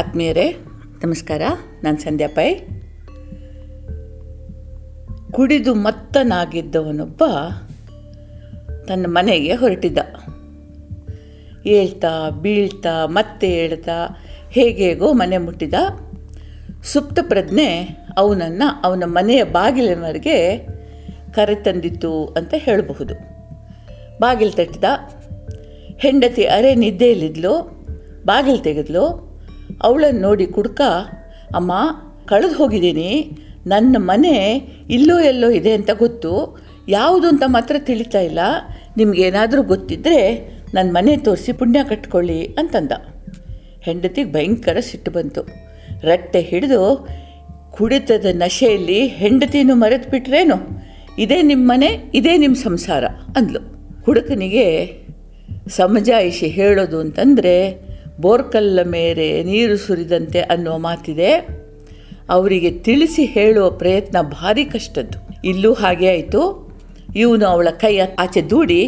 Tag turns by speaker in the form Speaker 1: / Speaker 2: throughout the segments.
Speaker 1: ಆತ್ಮೀಯರೇ, ನಮಸ್ಕಾರ. ನಾನು ಸಂಧ್ಯಾ ಪೈ. ಕುಡಿದು ಮತ್ತನಾಗಿದ್ದವನೊಬ್ಬ ತನ್ನ ಮನೆಗೆ ಹೊರಟಿದ್ದ. ಏಳ್ತಾ ಬೀಳ್ತಾ, ಮತ್ತೆ ಹೇಳ್ತಾ, ಹೇಗೇಗೋ ಮನೆ ಮುಟ್ಟಿದ. ಸುಪ್ತ ಪ್ರಜ್ಞೆ ಅವನನ್ನು ಅವನ ಮನೆಯ ಬಾಗಿಲಿನವರೆಗೆ ಕರೆತಂದಿತ್ತು ಅಂತ ಹೇಳಬಹುದು. ಬಾಗಿಲು ತಟ್ಟಿದ. ಹೆಂಡತಿ ಅರೆ ನಿದ್ದೆಯಲ್ಲಿದ್ಲು, ಬಾಗಿಲು ತೆಗೆದ್ಲು ಅವಳನ್ನು ನೋಡಿ ಕುಡ್ಕ, ಅಮ್ಮ, ಕಳೆದು ಹೋಗಿದ್ದೀನಿ. ನನ್ನ ಮನೆ ಇಲ್ಲೋ ಎಲ್ಲೋ ಇದೆ ಅಂತ ಗೊತ್ತು. ಯಾವುದು ಅಂತ ಮಾತ್ರ ತಿಳಿತಾ ಇಲ್ಲ. ನಿಮಗೇನಾದರೂ ಗೊತ್ತಿದ್ದರೆ ನನ್ನ ಮನೆ ತೋರಿಸಿ ಪುಣ್ಯ ಕಟ್ಕೊಳ್ಳಿ ಅಂತಂದ. ಹೆಂಡತಿಗೆ ಭಯಂಕರ ಸಿಟ್ಟು ಬಂತು. ರಟ್ಟೆ ಹಿಡಿದು, ಕುಡಿತದ ನಶೆಯಲ್ಲಿ ಹೆಂಡತಿನೂ ಮರೆತು ಬಿಟ್ರೇನು ಇದೇ ನಿಮ್ಮ ಮನೆ, ಇದೇ ನಿಮ್ಮ ಸಂಸಾರ ಅಂದ್ಲು. ಹುಡುಕನಿಗೆ ಸಮಜಾಯಿಷಿ ಹೇಳೋದು ಅಂತಂದರೆ ಬೋರ್ಕಲ್ಲ ಮೇರೆ ನೀರು ಸುರಿದಂತೆ ಅನ್ನೋ ಮಾತಿದೆ. ಅವರಿಗೆ ತಿಳಿಸಿ ಹೇಳುವ ಪ್ರಯತ್ನ ಭಾರಿ ಕಷ್ಟದ್ದು. ಇಲ್ಲೂ ಹಾಗೆ ಆಯಿತು. ಇವನು ಅವಳ ಕೈ ಆಚೆ ದೂಡಿ,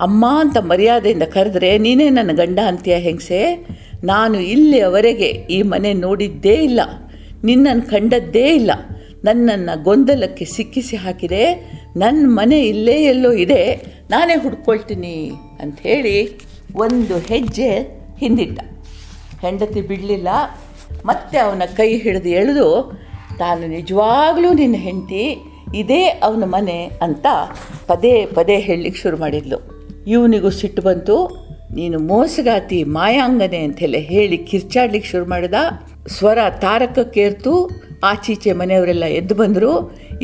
Speaker 1: ಅಮ್ಮ ಅಂತ ಮರ್ಯಾದೆಯಿಂದ ಕರೆದ್ರೆ, ನೀನೇ ನನ್ನ ಗಂಡ ಅಂತೀಯ ಹೆಂಗಸೆ? ನಾನು ಇಲ್ಲಿಯವರೆಗೆ ಈ ಮನೆ ನೋಡಿದ್ದೇ ಇಲ್ಲ. ನಿನ್ನನ್ನು ಕಂಡದ್ದೇ ಇಲ್ಲ. ನನ್ನನ್ನು ಗೊಂದಲಕ್ಕೆ ಸಿಕ್ಕಿಸಿ ಹಾಕಿದೆ. ನನ್ನ ಮನೆ ಇಲ್ಲೇ ಎಲ್ಲೋ ಇದೆ. ನಾನೇ ಹುಡ್ಕೊಳ್ತೀನಿ ಅಂಥೇಳಿ ಒಂದು ಹೆಜ್ಜೆ ಹಿಂದಿಟ್ಟ. ಹೆಂಡತಿ ಬಿಡಲಿಲ್ಲ, ಮತ್ತೆ ಅವನ ಕೈ ಹಿಡಿದು ಎಳೆದು, ತಾನು ನಿಜವಾಗ್ಲೂ ನಿನ್ನ ಹೆಂಡತಿ, ಇದೇ ಅವನ ಮನೆ ಅಂತ ಪದೇ ಪದೇ ಹೇಳಲಿಕ್ಕೆ ಶುರು ಮಾಡಿದ್ಲು. ಇವನಿಗೂ ಸಿಟ್ಟು ಬಂತು, ನೀನು ಮೋಸಗಾತಿ ಮಾಯಾಂಗನೆ ಅಂತೆಲ್ಲ ಹೇಳಿ ಕಿರ್ಚಾಡ್ಲಿಕ್ಕೆ ಶುರು ಮಾಡಿದ. ಸ್ವರ ತಾರಕಕ್ಕೇರ್ತು, ಆಚೀಚೆ ಮನೆಯವರೆಲ್ಲ ಎದ್ದು ಬಂದರು.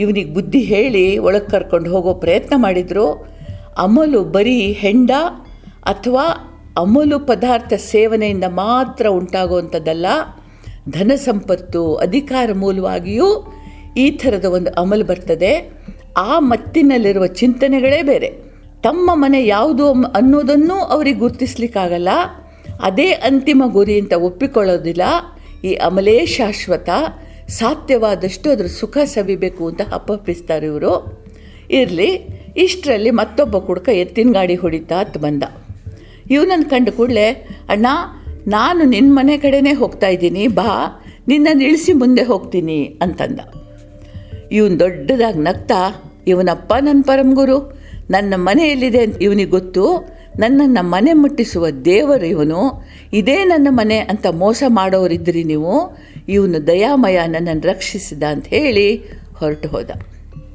Speaker 1: ಇವನಿಗೆ ಬುದ್ಧಿ ಹೇಳಿ ಒಳಗೆ ಕರ್ಕೊಂಡು ಹೋಗೋ ಪ್ರಯತ್ನ ಮಾಡಿದರು. ಅಮಲು ಬರೀ ಹೆಂಡ ಅಥವಾ ಅಮಲು ಪದಾರ್ಥ ಸೇವನೆಯಿಂದ ಮಾತ್ರ ಉಂಟಾಗುವಂಥದ್ದಲ್ಲ, ಧನ ಸಂಪತ್ತು ಅಧಿಕಾರ ಮೂಲವಾಗಿಯೂ ಈ ಥರದ ಒಂದು ಅಮಲು ಬರ್ತದೆ. ಆ ಮತ್ತಿನಲ್ಲಿರುವ ಚಿಂತನೆಗಳೇ ಬೇರೆ. ತಮ್ಮ ಮನೆ ಯಾವುದು ಅನ್ನೋದನ್ನು ಅವರಿಗೆ ಗುರುತಿಸ್ಲಿಕ್ಕಾಗಲ್ಲ. ಅದೇ ಅಂತಿಮ ಗುರಿ ಅಂತ ಒಪ್ಪಿಕೊಳ್ಳೋದಿಲ್ಲ. ಈ ಅಮಲೇ ಶಾಶ್ವತ. ಸಾಧ್ಯವಾದಷ್ಟು ಅದರ ಸುಖ ಸವಿಬೇಕು ಅಂತ ಹಪ್ಪಪ್ಪಿಸ್ತಾರೆ ಇವರು. ಇರಲಿ, ಇಷ್ಟರಲ್ಲಿ ಮತ್ತೊಬ್ಬ ಕುಡ್ಕ ಎತ್ತಿನ ಗಾಡಿ ಹೊಡಿತಾ ಬಂದ. ಇವನನ್ನು ಕಂಡು ಕೂಡಲೇ, ಅಣ್ಣ, ನಾನು ನಿನ್ನ ಮನೆ ಕಡೆನೇ ಹೋಗ್ತಾ ಇದ್ದೀನಿ, ಬಾ ನಿನ್ನನ್ನು ಇಳಿಸಿ ಮುಂದೆ ಹೋಗ್ತೀನಿ ಅಂತಂದ. ಇವನು ದೊಡ್ಡದಾಗಿ ನಗ್ತಾ, ಇವನಪ್ಪ ನನ್ನ ಪರಮಗುರು ನನ್ನ ಮನೆಯಲ್ಲಿದೆ ಅಂತ ಇವನಿಗೆ ಗೊತ್ತು, ನನ್ನನ್ನು ಮನೆ ಮುಟ್ಟಿಸುವ ದೇವರು ಇವನು, ಇದೇ ನನ್ನ ಮನೆ ಅಂತ ಮೋಸ ಮಾಡೋರಿದ್ರಿ ನೀವು, ಇವನು ದಯಾಮಯ ನನ್ನನ್ನು ರಕ್ಷಿಸಿದ ಅಂತ ಹೇಳಿ ಹೊರಟು ಹೋದ.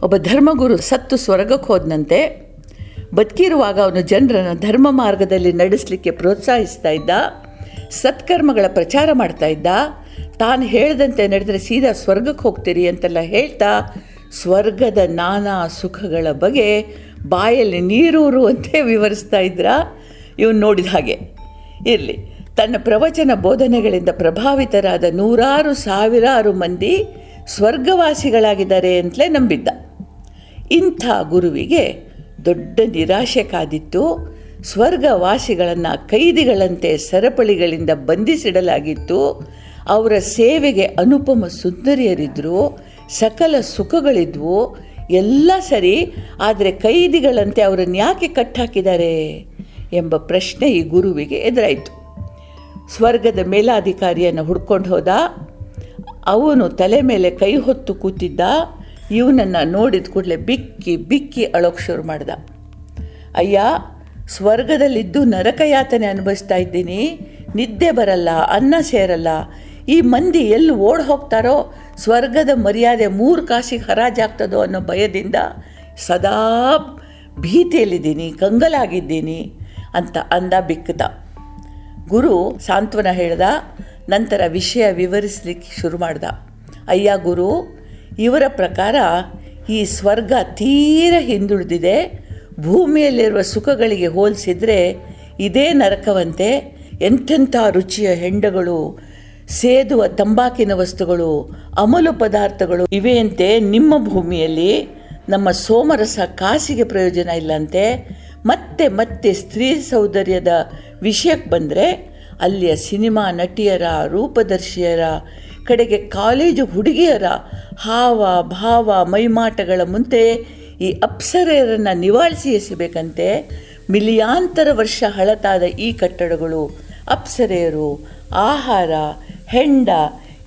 Speaker 1: ಒಬ್ಬ ಧರ್ಮಗುರು ಸತ್ತು ಸ್ವರ್ಗಕ್ಕೆ ಹೋದನಂತೆ ಬದುಕಿರುವಾಗ ಅವನು ಜನರನ್ನು ಧರ್ಮ ಮಾರ್ಗದಲ್ಲಿ ನಡೆಸಲಿಕ್ಕೆ ಪ್ರೋತ್ಸಾಹಿಸ್ತಾ ಇದ್ದ, ಸತ್ಕರ್ಮಗಳ ಪ್ರಚಾರ ಮಾಡ್ತಾ ಇದ್ದ, ತಾನು ಹೇಳದಂತೆ ನಡೆದರೆ ಸೀದಾ ಸ್ವರ್ಗಕ್ಕೆ ಹೋಗ್ತೀರಿ ಅಂತೆಲ್ಲ ಹೇಳ್ತಾ, ಸ್ವರ್ಗದ ನಾನಾ ಸುಖಗಳ ಬಗ್ಗೆ ಬಾಯಲ್ಲಿ ನೀರೂರುವಂತೆ ವಿವರಿಸ್ತಾ ಇದ್ರ. ಇವನು ನೋಡಿದ ಹಾಗೆ, ಇರಲಿ, ತನ್ನ ಪ್ರವಚನ ಬೋಧನೆಗಳಿಂದ ಪ್ರಭಾವಿತರಾದ ನೂರಾರು ಸಾವಿರಾರು ಮಂದಿ ಸ್ವರ್ಗವಾಸಿಗಳಾಗಿದ್ದಾರೆ ಅಂತಲೇ ನಂಬಿದ್ದ. ಇಂಥ ಗುರುವಿಗೆ ದೊಡ್ಡ ನಿರಾಶೆ ಕಾದಿತ್ತು ಸ್ವರ್ಗವಾಸಿಗಳನ್ನು ಕೈದಿಗಳಂತೆ ಸರಪಳಿಗಳಿಂದ ಬಂಧಿಸಿಡಲಾಗಿತ್ತು. ಅವರ ಸೇವೆಗೆ ಅನುಪಮ ಸುಂದರಿಯರಿದ್ದರು ಸಕಲ ಸುಖಗಳಿದ್ವು. ಎಲ್ಲ ಸರಿ, ಆದರೆ ಕೈದಿಗಳಂತೆ ಅವರನ್ನು ಯಾಕೆ ಕಟ್ಟಾಕಿದ್ದಾರೆ? ಎಂಬ ಪ್ರಶ್ನೆ ಈ ಗುರುವಿಗೆ ಎದುರಾಯಿತು. ಸ್ವರ್ಗದ ಮೇಲಾಧಿಕಾರಿಯನ್ನು ಹುಡ್ಕೊಂಡು ಹೋದ. ಅವನು ತಲೆ ಮೇಲೆ ಕೈ ಹೊತ್ತು ಕೂತಿದ್ದ. ಇವನನ್ನು ನೋಡಿದ ಕೂಡಲೇ ಬಿಕ್ಕಿ ಬಿಕ್ಕಿ ಅಳೋಕ್ಕೆ ಶುರು ಮಾಡ್ದ. ಅಯ್ಯ, ಸ್ವರ್ಗದಲ್ಲಿದ್ದು ನರಕಯಾತನೆ ಅನುಭವಿಸ್ತಾ ಇದ್ದೀನಿ. ನಿದ್ದೆ ಬರಲ್ಲ, ಅನ್ನ ಸೇರಲ್ಲ. ಈ ಮಂದಿ ಎಲ್ಲಿ ಓಡ್ ಹೋಗ್ತಾರೋ, ಸ್ವರ್ಗದ ಮರ್ಯಾದೆ ಮೂರು ಕಾಸಿಗೆ ಹರಾಜಾಗ್ತದೋ ಅನ್ನೋ ಭಯದಿಂದ ಸದಾ ಭೀತಿಯಲ್ಲಿದ್ದೀನಿ, ಕಂಗಲಾಗಿದ್ದೀನಿ ಅಂತ ಅಂದ ಬಿಕ್ಕದ ಗುರು ಸಾಂತ್ವನ ಹೇಳ್ದ, ನಂತರ ವಿಷಯ ವಿವರಿಸಲಿಕ್ಕೆ ಶುರು ಮಾಡ್ದ. ಅಯ್ಯ ಗುರು ಇವರ ಪ್ರಕಾರ ಈ ಸ್ವರ್ಗ ತೀರ ಹಿಂದುಳಿದಿದೆ. ಭೂಮಿಯಲ್ಲಿರುವ ಸುಖಗಳಿಗೆ ಹೋಲಿಸಿದರೆ ಇದೇ ನರಕವಂತೆ. ಎಂಥೆಂಥ ರುಚಿಯ ಹೆಂಡಗಳು, ಸೇದುವ ತಂಬಾಕಿನ ವಸ್ತುಗಳು, ಅಮಲು ಪದಾರ್ಥಗಳು ಇವೆಯಂತೆ ನಿಮ್ಮ ಭೂಮಿಯಲ್ಲಿ. ನಮ್ಮ ಸೋಮರಸ ಕಾಸಿಗೆ ಪ್ರಯೋಜನ ಇಲ್ಲಂತೆ. ಮತ್ತೆ ಮತ್ತೆ ಸ್ತ್ರೀ ಸೌಂದರ್ಯದ ವಿಷಯಕ್ಕೆ ಬಂದರೆ ಅಲ್ಲಿಯ ಸಿನಿಮಾ ನಟಿಯರ, ರೂಪದರ್ಶಿಯರ ಕಡೆಗೆ ಕಾಲೇಜು ಹುಡುಗಿಯರ ಹಾವ, ಭಾವ, ಮೈಮಾಟಗಳ ಮುಂದೆ ಈ ಅಪ್ಸರೆಯರನ್ನು ನಿವಾಳಿಸಿ ಎಸಿಬೇಕಂತೆ ಮಿಲಿಯಾಂತರ ವರ್ಷ ಹಳತಾದ ಈ ಕಟ್ಟಡಗಳು, ಅಪ್ಸರೆಯರು, ಆಹಾರ, ಹೆಂಡ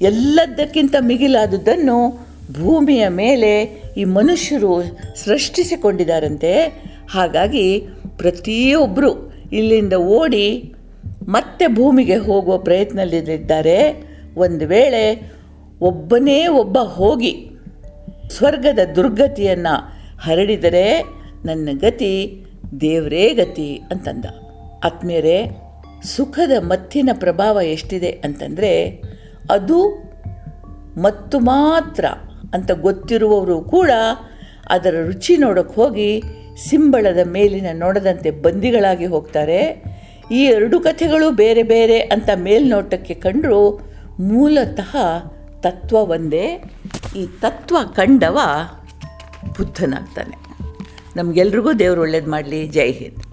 Speaker 1: ಎಲ್ಲದಕ್ಕಿಂತ ಮಿಗಿಲಾದುದನ್ನು ಭೂಮಿಯ ಮೇಲೆ ಈ ಮನುಷ್ಯರು ಸೃಷ್ಟಿಸಿಕೊಂಡಿದ್ದಾರಂತೆ. ಹಾಗಾಗಿ ಪ್ರತಿಯೊಬ್ಬರು ಇಲ್ಲಿಂದ ಓಡಿ ಮತ್ತೆ ಭೂಮಿಗೆ ಹೋಗುವ ಪ್ರಯತ್ನದಲ್ಲಿದ್ದಾರೆ. ಒಂದು ವೇಳೆ ಒಬ್ಬನೇ ಒಬ್ಬ ಹೋಗಿ ಸ್ವರ್ಗದ ದುರ್ಗತಿಯನ್ನು ಹರಡಿದರೆ ನನ್ನ ಗತಿ ದೇವರೇ ಗತಿ ಅಂತಂದ. ಆತ್ಮೀಯರೇ, ಸುಖದ ಮತ್ತಿನ ಪ್ರಭಾವ ಎಷ್ಟಿದೆ ಅಂತಂದರೆ ಅದು ಮತ್ತು ಮಾತ್ರ ಅಂತ ಗೊತ್ತಿರುವವರು ಕೂಡ ಅದರ ರುಚಿ ನೋಡಕ್ಕೆ ಹೋಗಿ ಸಿಂಬಳದ ಮೇಲಿನ ನೋಡದಂತೆ ಬಂದಿಗಳಾಗಿ ಹೋಗ್ತಾರೆ. ಈ ಎರಡು ಕಥೆಗಳು ಬೇರೆ ಬೇರೆ ಅಂತ ಮೇಲ್ನೋಟಕ್ಕೆ ಕಂಡರೂ ಮೂಲತಃ ತತ್ವ ಒಂದೇ ಈ ತತ್ವ ಕಂಡವ ಬುದ್ಧನಾಗ್ತಾನೆ. ನಮಗೆಲ್ರಿಗೂ ದೇವರು ಒಳ್ಳೇದು ಮಾಡಲಿ ಜೈ ಹಿಂದ್.